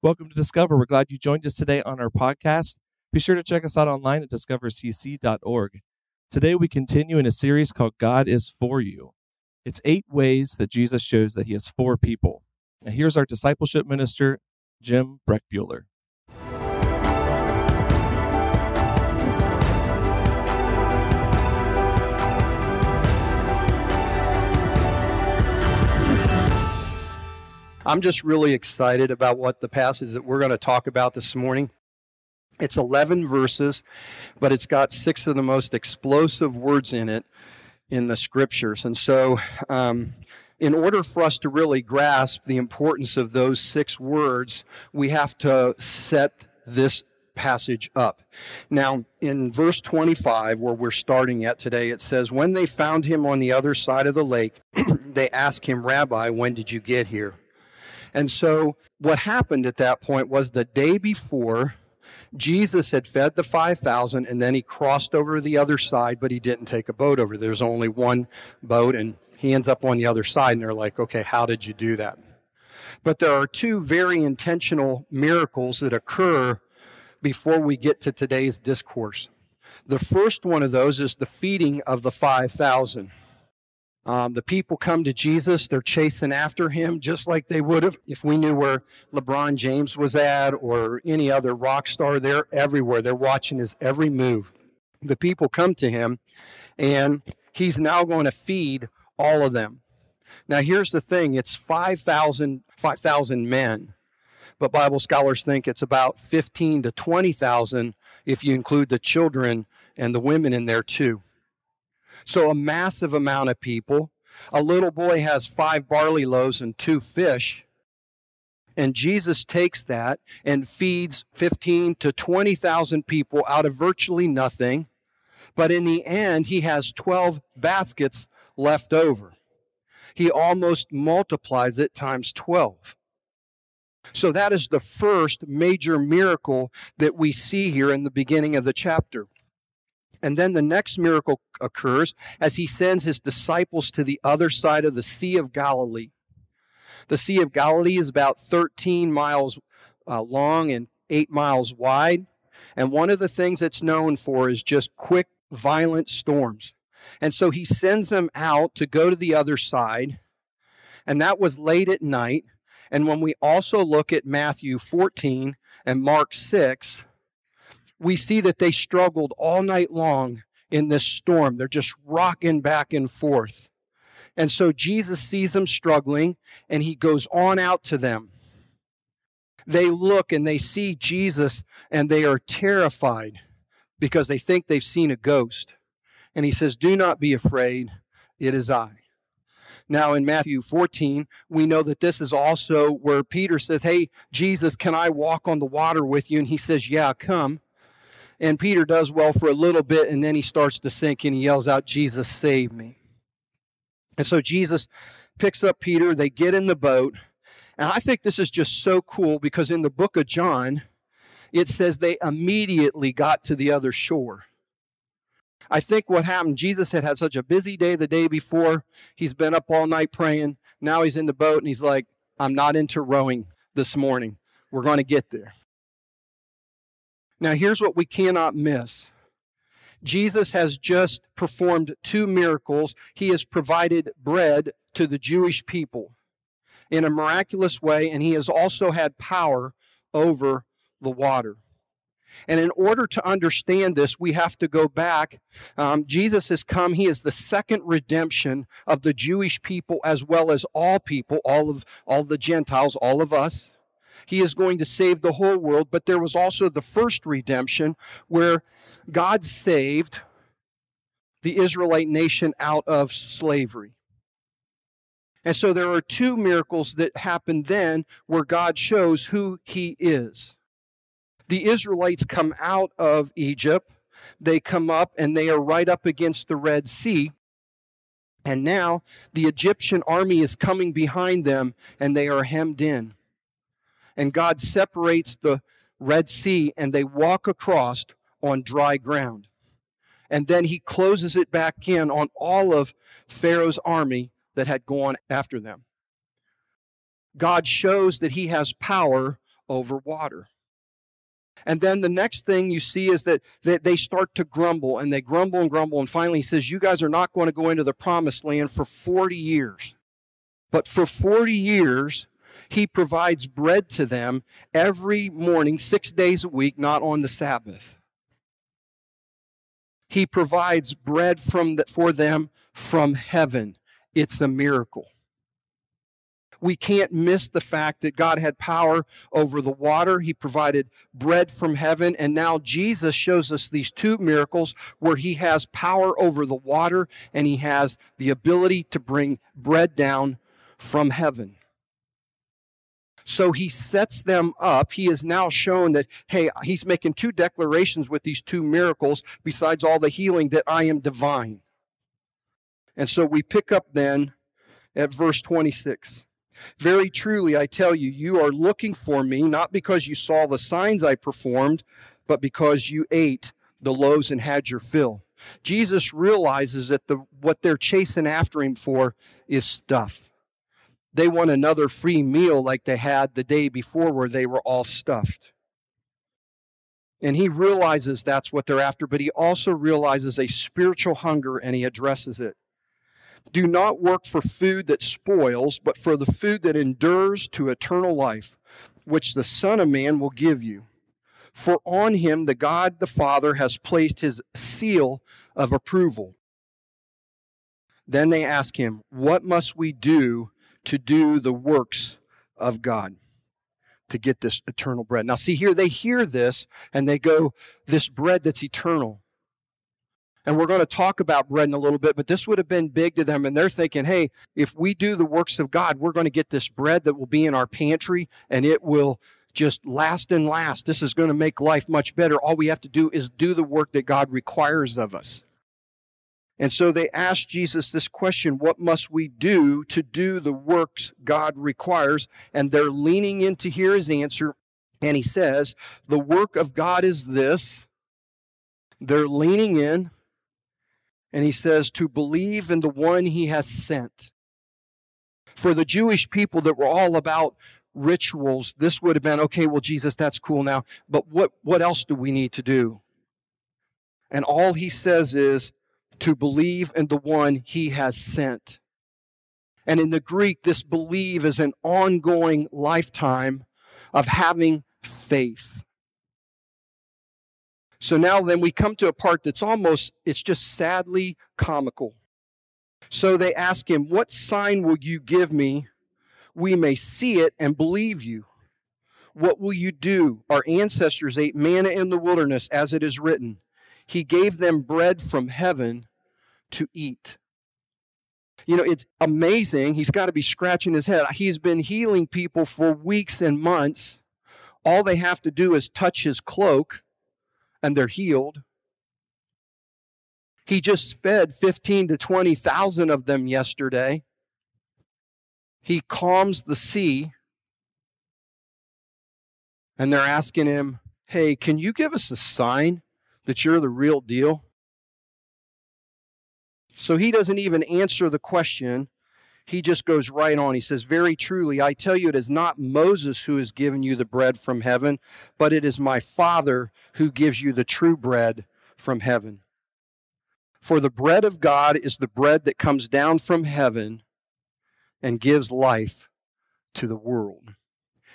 Welcome to Discover. We're glad you joined us today on our podcast. Be sure to check us out online at discovercc.org. Today we continue in a series called God is for you. It's eight ways that Jesus shows that he is for people. Now here's our discipleship minister, Jim Breckbuehler. I'm just really excited about what the passage that we're going to talk about this morning. It's 11 verses, but it's got six of the most explosive words in it in the scriptures. And so, um, in order for us to really grasp the importance of those six words, we have to set this passage up. Now, in verse 25, where we're starting at today, it says, When they found him on the other side of the lake, they asked him, Rabbi, when did you get here? And so what happened at that point was the day before, Jesus had fed the 5,000 and then he crossed over the other side, but he didn't take a boat over. There's only one boat and he ends up on the other side and they're like, okay, how did you do that? But there are two very intentional miracles that occur before we get to today's discourse. The first one of those is the feeding of the 5,000. Um, the people come to Jesus, they're chasing after him just like they would have if we knew where LeBron James was at or any other rock star. They're everywhere, they're watching his every move. The people come to him, and he's now going to feed all of them. Now, here's the thing it's 5,000 5, men, but Bible scholars think it's about 15 to 20,000 if you include the children and the women in there too. So a massive amount of people. A little boy has five barley loaves and two fish. And Jesus takes that and feeds 15 to 20,000 people out of virtually nothing. But in the end, he has 12 baskets left over. He almost multiplies it times 12. So that is the first major miracle that we see here in the beginning of the chapter. And then the next miracle occurs as he sends his disciples to the other side of the Sea of Galilee. The Sea of Galilee is about 13 miles uh, long and 8 miles wide. And one of the things it's known for is just quick, violent storms. And so he sends them out to go to the other side. And that was late at night. And when we also look at Matthew 14 and Mark 6, we see that they struggled all night long in this storm. They're just rocking back and forth. And so Jesus sees them struggling and he goes on out to them. They look and they see Jesus and they are terrified because they think they've seen a ghost. And he says, Do not be afraid, it is I. Now, in Matthew 14, we know that this is also where Peter says, Hey, Jesus, can I walk on the water with you? And he says, Yeah, come. And Peter does well for a little bit, and then he starts to sink and he yells out, Jesus, save me. And so Jesus picks up Peter, they get in the boat. And I think this is just so cool because in the book of John, it says they immediately got to the other shore. I think what happened, Jesus had had such a busy day the day before. He's been up all night praying. Now he's in the boat and he's like, I'm not into rowing this morning. We're going to get there. Now, here's what we cannot miss Jesus has just performed two miracles. He has provided bread to the Jewish people in a miraculous way, and he has also had power over the water. And in order to understand this, we have to go back. Um, Jesus has come. He is the second redemption of the Jewish people as well as all people, all of all the Gentiles, all of us. He is going to save the whole world. But there was also the first redemption where God saved the Israelite nation out of slavery. And so there are two miracles that happen then where God shows who he is. The Israelites come out of Egypt, they come up and they are right up against the Red Sea. And now the Egyptian army is coming behind them and they are hemmed in and God separates the Red Sea and they walk across on dry ground. And then he closes it back in on all of Pharaoh's army that had gone after them. God shows that he has power over water. And then the next thing you see is that, they start to grumble and they grumble and grumble. And finally, he says, You guys are not going to go into the promised land for 40 years. But for 40 years, he provides bread to them every morning, six days a week, not on the Sabbath. He provides bread from the, for them from heaven. It's a miracle we can't miss the fact that God had power over the water. He provided bread from heaven. And now Jesus shows us these two miracles where he has power over the water and he has the ability to bring bread down from heaven. So he sets them up. He has now shown that, hey, he's making two declarations with these two miracles, besides all the healing, that I am divine. And so we pick up then at verse 26. Very truly, I tell you, you are looking for me, not because you saw the signs I performed, but because you ate the loaves and had your fill. Jesus realizes that the, what they're chasing after him for is stuff. They want another free meal like they had the day before, where they were all stuffed. And he realizes that's what they're after, but he also realizes a spiritual hunger and he addresses it. Do not work for food that spoils, but for the food that endures to eternal life, which the Son of Man will give you. For on him the God the Father has placed his seal of approval. Then they ask him, What must we do to do the works of God? To get this eternal bread. Now, see here, they hear this and they go, This bread that's eternal. And we're going to talk about bread in a little bit, but this would have been big to them. And they're thinking, hey, if we do the works of God, we're going to get this bread that will be in our pantry and it will just last and last. This is going to make life much better. All we have to do is do the work that God requires of us. And so they asked Jesus this question What must we do to do the works God requires? And they're leaning in to hear his answer. And he says, The work of God is this. They're leaning in and he says, to believe in the one he has sent. For the Jewish people that were all about rituals, this would have been, okay, well, Jesus, that's cool now, but what, what else do we need to do? And all he says is to believe in the one he has sent. And in the Greek, this believe is an ongoing lifetime of having faith. So now then we come to a part that's almost, it's just sadly comical. So they ask him, What sign will you give me? We may see it and believe you. What will you do? Our ancestors ate manna in the wilderness, as it is written. He gave them bread from heaven to eat. You know, it's amazing. He's got to be scratching his head. He's been healing people for weeks and months. All they have to do is touch his cloak and they're healed. He just fed 15 to 20,000 of them yesterday. He calms the sea. And they're asking him, Hey, can you give us a sign that you're the real deal? So he doesn't even answer the question he just goes right on. He says, Very truly, I tell you, it is not Moses who has given you the bread from heaven, but it is my Father who gives you the true bread from heaven. For the bread of God is the bread that comes down from heaven and gives life to the world.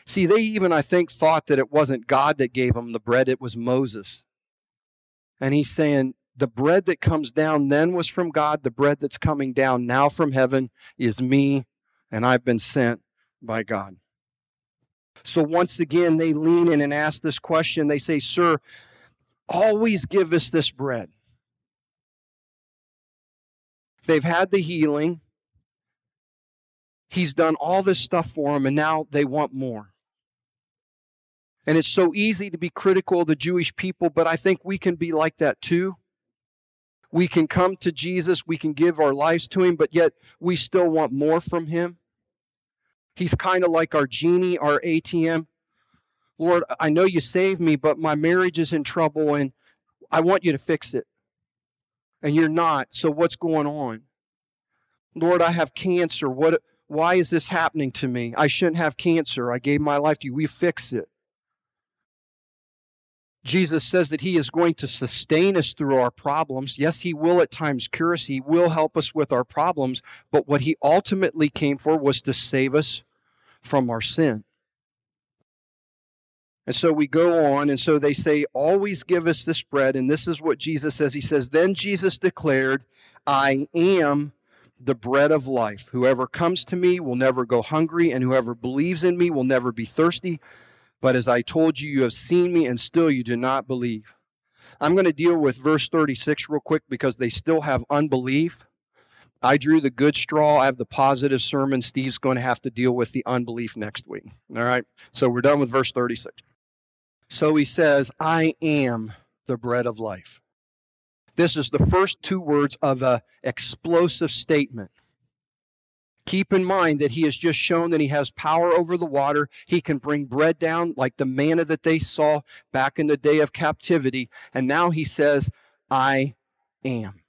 See, they even, I think, thought that it wasn't God that gave them the bread, it was Moses. And he's saying, the bread that comes down then was from God. The bread that's coming down now from heaven is me, and I've been sent by God. So once again, they lean in and ask this question. They say, Sir, always give us this bread. They've had the healing. He's done all this stuff for them, and now they want more. And it's so easy to be critical of the Jewish people, but I think we can be like that too. We can come to Jesus, we can give our lives to Him, but yet we still want more from Him. He's kind of like our genie, our ATM. Lord, I know you saved me, but my marriage is in trouble and I want you to fix it. And you're not, so what's going on? Lord, I have cancer. What why is this happening to me? I shouldn't have cancer. I gave my life to you. We fix it. Jesus says that He is going to sustain us through our problems. Yes, He will at times cure us, He will help us with our problems, but what He ultimately came for was to save us from our sin. And so we go on, and so they say, Always give us this bread. And this is what Jesus says. He says, Then Jesus declared, I am the bread of life. Whoever comes to me will never go hungry, and whoever believes in me will never be thirsty. But as I told you, you have seen me, and still you do not believe. I'm going to deal with verse 36 real quick because they still have unbelief. I drew the good straw. I have the positive sermon. Steve's going to have to deal with the unbelief next week. All right. So we're done with verse 36. So he says, I am the bread of life. This is the first two words of an explosive statement. Keep in mind that he has just shown that he has power over the water. He can bring bread down like the manna that they saw back in the day of captivity. And now he says, I am.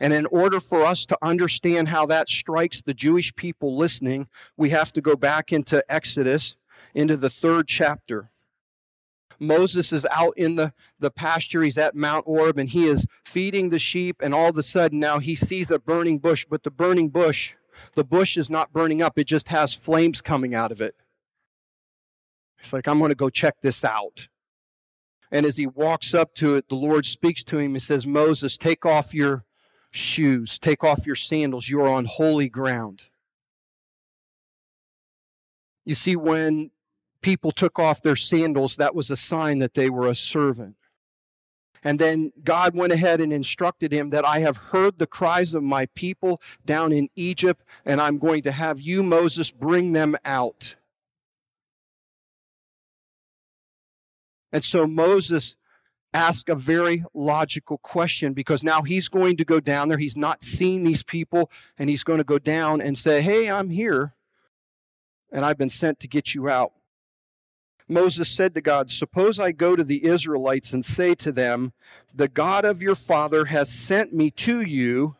And in order for us to understand how that strikes the Jewish people listening, we have to go back into Exodus, into the third chapter. Moses is out in the, the pasture. He's at Mount Horeb and he is feeding the sheep. And all of a sudden now he sees a burning bush, but the burning bush, the bush is not burning up. It just has flames coming out of it. It's like, I'm going to go check this out. And as he walks up to it, the Lord speaks to him and says, Moses, take off your shoes, take off your sandals. You are on holy ground. You see, when people took off their sandals, that was a sign that they were a servant. And then God went ahead and instructed him that I have heard the cries of my people down in Egypt, and I'm going to have you, Moses, bring them out. And so Moses asked a very logical question because now he's going to go down there. He's not seen these people, and he's going to go down and say, Hey, I'm here, and I've been sent to get you out. Moses said to God, Suppose I go to the Israelites and say to them, The God of your father has sent me to you,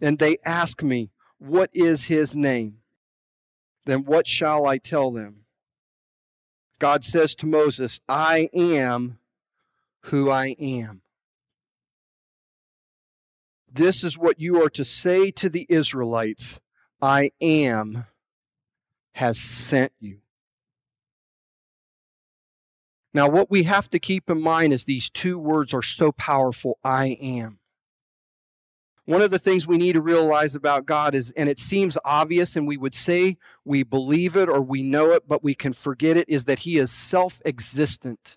and they ask me, What is his name? Then what shall I tell them? God says to Moses, I am who I am. This is what you are to say to the Israelites I am has sent you. Now, what we have to keep in mind is these two words are so powerful I am. One of the things we need to realize about God is, and it seems obvious, and we would say we believe it or we know it, but we can forget it, is that He is self existent.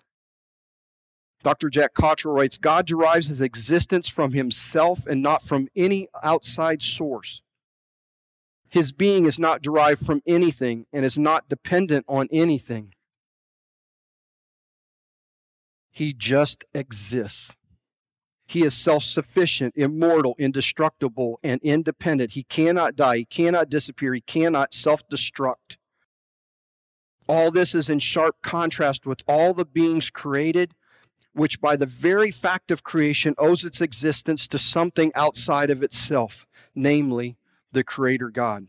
Dr. Jack Cottrell writes God derives his existence from himself and not from any outside source. His being is not derived from anything and is not dependent on anything. He just exists. He is self sufficient, immortal, indestructible, and independent. He cannot die. He cannot disappear. He cannot self destruct. All this is in sharp contrast with all the beings created, which by the very fact of creation owes its existence to something outside of itself, namely the Creator God.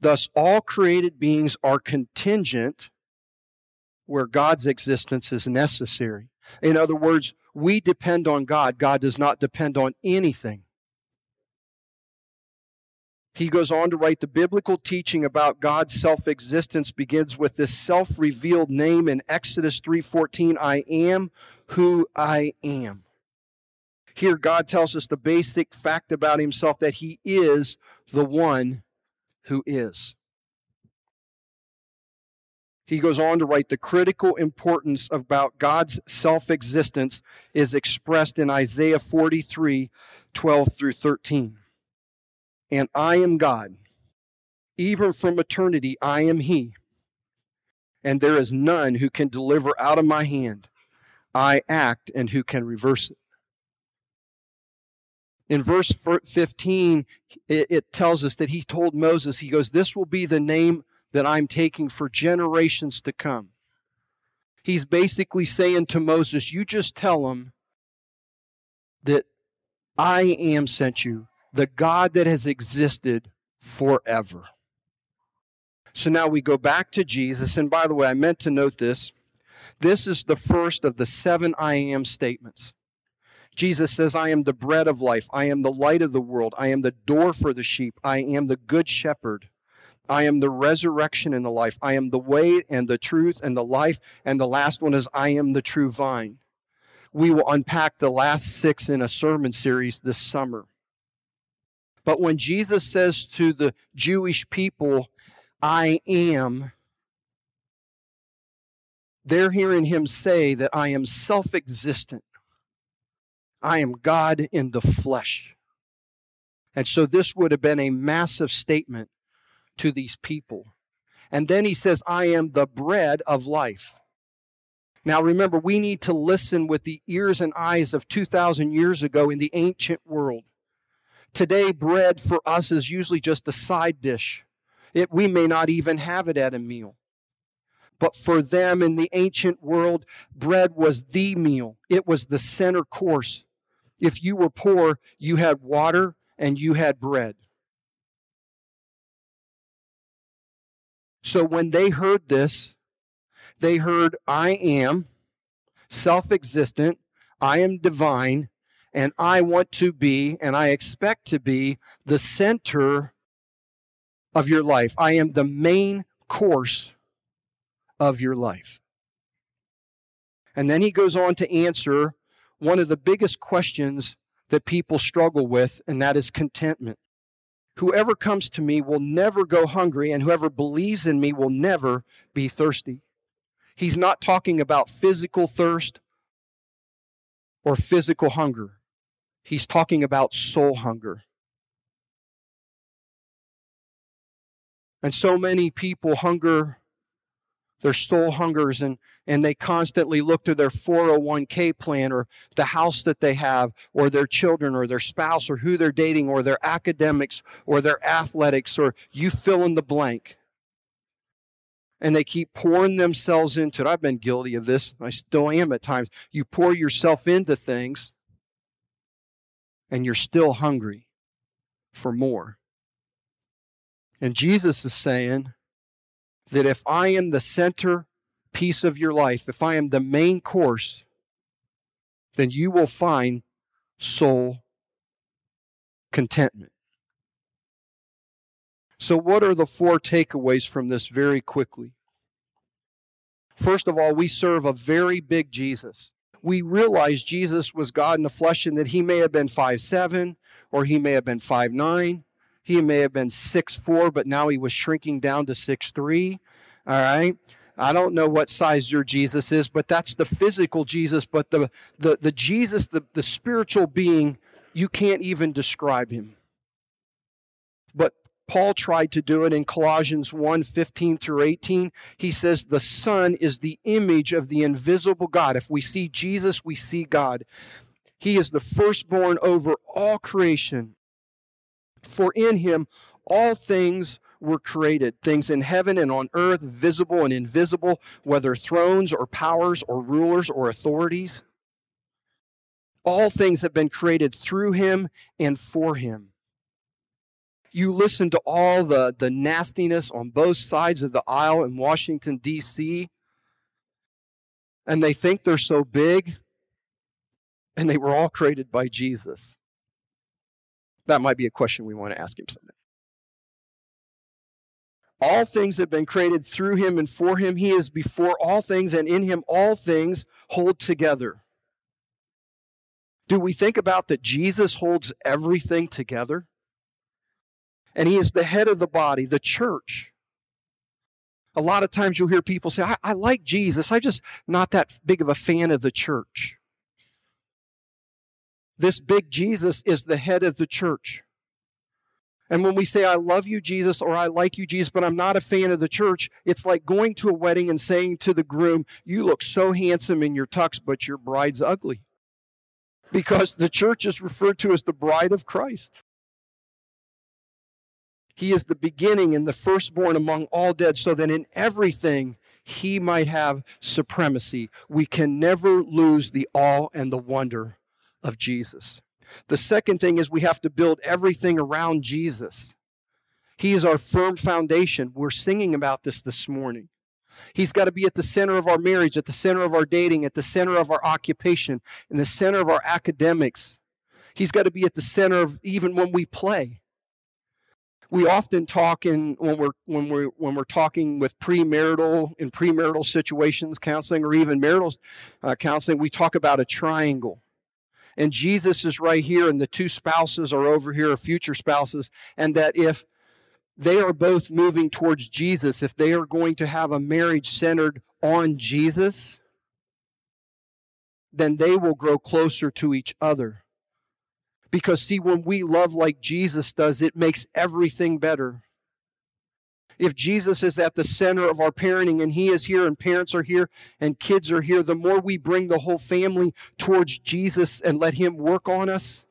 Thus, all created beings are contingent where God's existence is necessary. In other words, we depend on God. God does not depend on anything. He goes on to write the biblical teaching about God's self-existence begins with this self-revealed name in Exodus 3:14, I am who I am. Here God tells us the basic fact about himself that he is the one who is. He goes on to write the critical importance about God's self existence is expressed in Isaiah 43 12 through 13. And I am God. Even from eternity, I am He. And there is none who can deliver out of my hand. I act, and who can reverse it. In verse 15, it, tells us that he told Moses, he goes, This will be the name that I'm taking for generations to come. He's basically saying to Moses, You just tell him that I am sent you, the God that has existed forever. So now we go back to Jesus. And by the way, I meant to note this. This is the first of the seven I am statements. Jesus says, I am the bread of life. I am the light of the world. I am the door for the sheep. I am the good shepherd. I am the resurrection and the life. I am the way and the truth and the life. And the last one is, I am the true vine. We will unpack the last six in a sermon series this summer. But when Jesus says to the Jewish people, I am, they're hearing him say that I am self existent. I am God in the flesh. And so this would have been a massive statement to these people. And then he says, I am the bread of life. Now remember, we need to listen with the ears and eyes of 2,000 years ago in the ancient world. Today, bread for us is usually just a side dish. It, we may not even have it at a meal. But for them in the ancient world, bread was the meal. It was the center course. If you were poor, you had water and you had bread. So when they heard this, they heard, I am self existent, I am divine, and I want to be, and I expect to be, the center of your life. I am the main course of your life. And then he goes on to answer one of the biggest questions that people struggle with, and that is contentment. Whoever comes to me will never go hungry, and whoever believes in me will never be thirsty. He's not talking about physical thirst or physical hunger. He's talking about soul hunger. And so many people hunger, their soul hungers, and, and they constantly look to their 401k plan or the house that they have, or their children, or their spouse, or who they're dating, or their academics, or their athletics, or you fill in the blank. And they keep pouring themselves into it. I've been guilty of this. I still am at times. You pour yourself into things, and you're still hungry for more. And Jesus is saying that if I am the center piece of your life, if I am the main course, then you will find soul contentment. So, what are the four takeaways from this very quickly? First of all, we serve a very big Jesus. We realize Jesus was God in the flesh and that he may have been five seven, or he may have been five nine. He may have been six four, but now he was shrinking down to six three. All right. I don't know what size your Jesus is, but that's the physical Jesus. But the the, the Jesus, the, the spiritual being, you can't even describe him. But Paul tried to do it in Colossians 1 15 through 18. He says, The Son is the image of the invisible God. If we see Jesus, we see God. He is the firstborn over all creation. For in him all things were created, things in heaven and on earth, visible and invisible, whether thrones or powers or rulers or authorities. All things have been created through him and for him. You listen to all the, the nastiness on both sides of the aisle in Washington, D.C., and they think they're so big, and they were all created by Jesus. That might be a question we want to ask him someday. All things have been created through him and for him. He is before all things, and in him all things hold together. Do we think about that Jesus holds everything together? And he is the head of the body, the church. A lot of times you'll hear people say, I, I like Jesus, I'm just not that big of a fan of the church. This big Jesus is the head of the church. And when we say, I love you, Jesus, or I like you, Jesus, but I'm not a fan of the church, it's like going to a wedding and saying to the groom, You look so handsome in your tux, but your bride's ugly. Because the church is referred to as the bride of Christ. He is the beginning and the firstborn among all dead, so that in everything he might have supremacy. We can never lose the awe and the wonder of Jesus. The second thing is we have to build everything around Jesus. He is our firm foundation. We're singing about this this morning. He's got to be at the center of our marriage, at the center of our dating, at the center of our occupation, in the center of our academics. He's got to be at the center of even when we play. We often talk in when we're when we're when we're talking with premarital in premarital situations, counseling, or even marital uh, counseling. We talk about a triangle, and Jesus is right here, and the two spouses are over here, future spouses, and that if they are both moving towards Jesus, if they are going to have a marriage centered on Jesus, then they will grow closer to each other. Because, see, when we love like Jesus does, it makes everything better. If Jesus is at the center of our parenting and He is here, and parents are here, and kids are here, the more we bring the whole family towards Jesus and let Him work on us,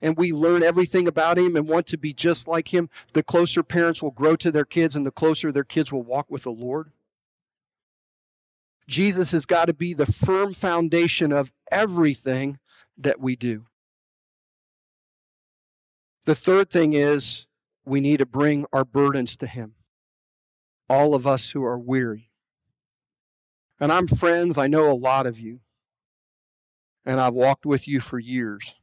and we learn everything about him and want to be just like him, the closer parents will grow to their kids and the closer their kids will walk with the Lord. Jesus has got to be the firm foundation of everything that we do. The third thing is we need to bring our burdens to Him. All of us who are weary. And I'm friends, I know a lot of you. And I've walked with you for years.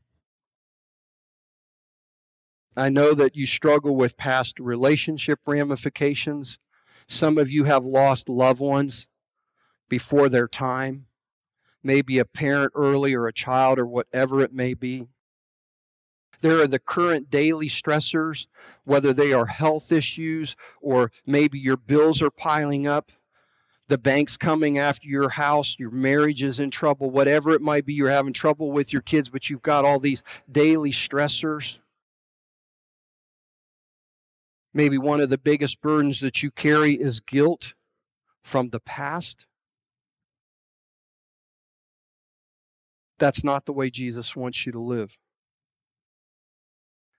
I know that you struggle with past relationship ramifications. Some of you have lost loved ones before their time, maybe a parent early or a child or whatever it may be. There are the current daily stressors, whether they are health issues or maybe your bills are piling up, the bank's coming after your house, your marriage is in trouble, whatever it might be, you're having trouble with your kids, but you've got all these daily stressors. Maybe one of the biggest burdens that you carry is guilt from the past. That's not the way Jesus wants you to live.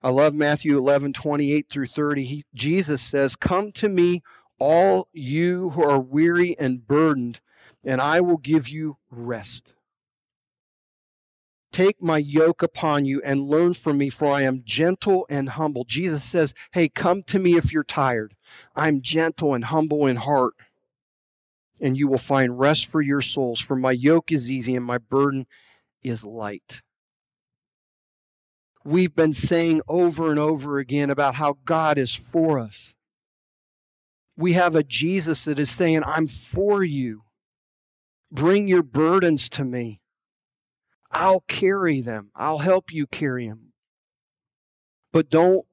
I love Matthew 11, 28 through 30. He, Jesus says, Come to me, all you who are weary and burdened, and I will give you rest. Take my yoke upon you and learn from me, for I am gentle and humble. Jesus says, Hey, come to me if you're tired. I'm gentle and humble in heart, and you will find rest for your souls. For my yoke is easy and my burden is light. We've been saying over and over again about how God is for us. We have a Jesus that is saying, I'm for you. Bring your burdens to me. I'll carry them. I'll help you carry them. But don't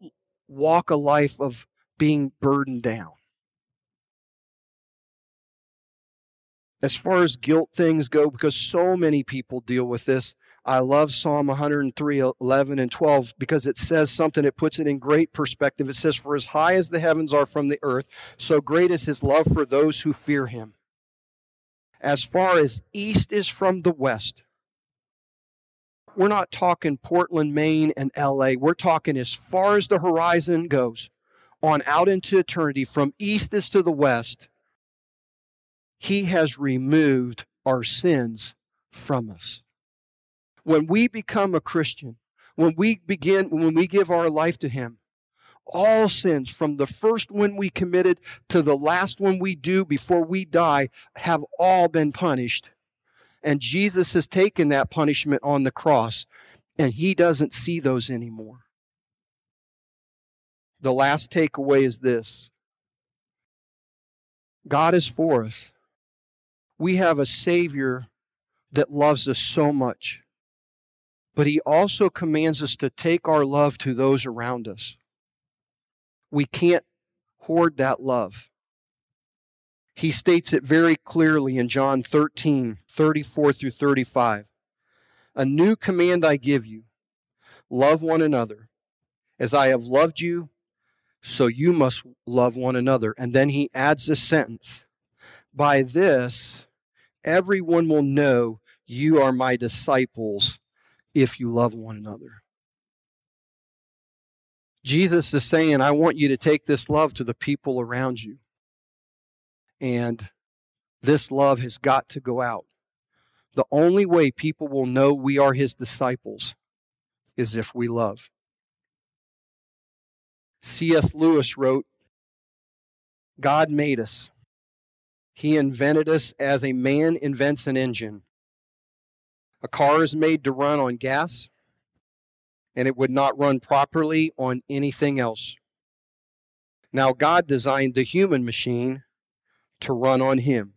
walk a life of being burdened down. As far as guilt things go, because so many people deal with this, I love Psalm 103, 11 and 12 because it says something, it puts it in great perspective. It says, For as high as the heavens are from the earth, so great is his love for those who fear him. As far as east is from the west, we're not talking Portland, Maine, and LA. We're talking as far as the horizon goes, on out into eternity, from east is to the west. He has removed our sins from us. When we become a Christian, when we begin, when we give our life to Him, all sins from the first one we committed to the last one we do before we die have all been punished and Jesus has taken that punishment on the cross, and he doesn't see those anymore. The last takeaway is this God is for us. We have a Savior that loves us so much, but He also commands us to take our love to those around us. We can't hoard that love. He states it very clearly in John 13, 34 through 35. A new command I give you love one another. As I have loved you, so you must love one another. And then he adds this sentence By this, everyone will know you are my disciples if you love one another. Jesus is saying, I want you to take this love to the people around you. And this love has got to go out. The only way people will know we are his disciples is if we love. C.S. Lewis wrote God made us, He invented us as a man invents an engine. A car is made to run on gas, and it would not run properly on anything else. Now, God designed the human machine to run on Him.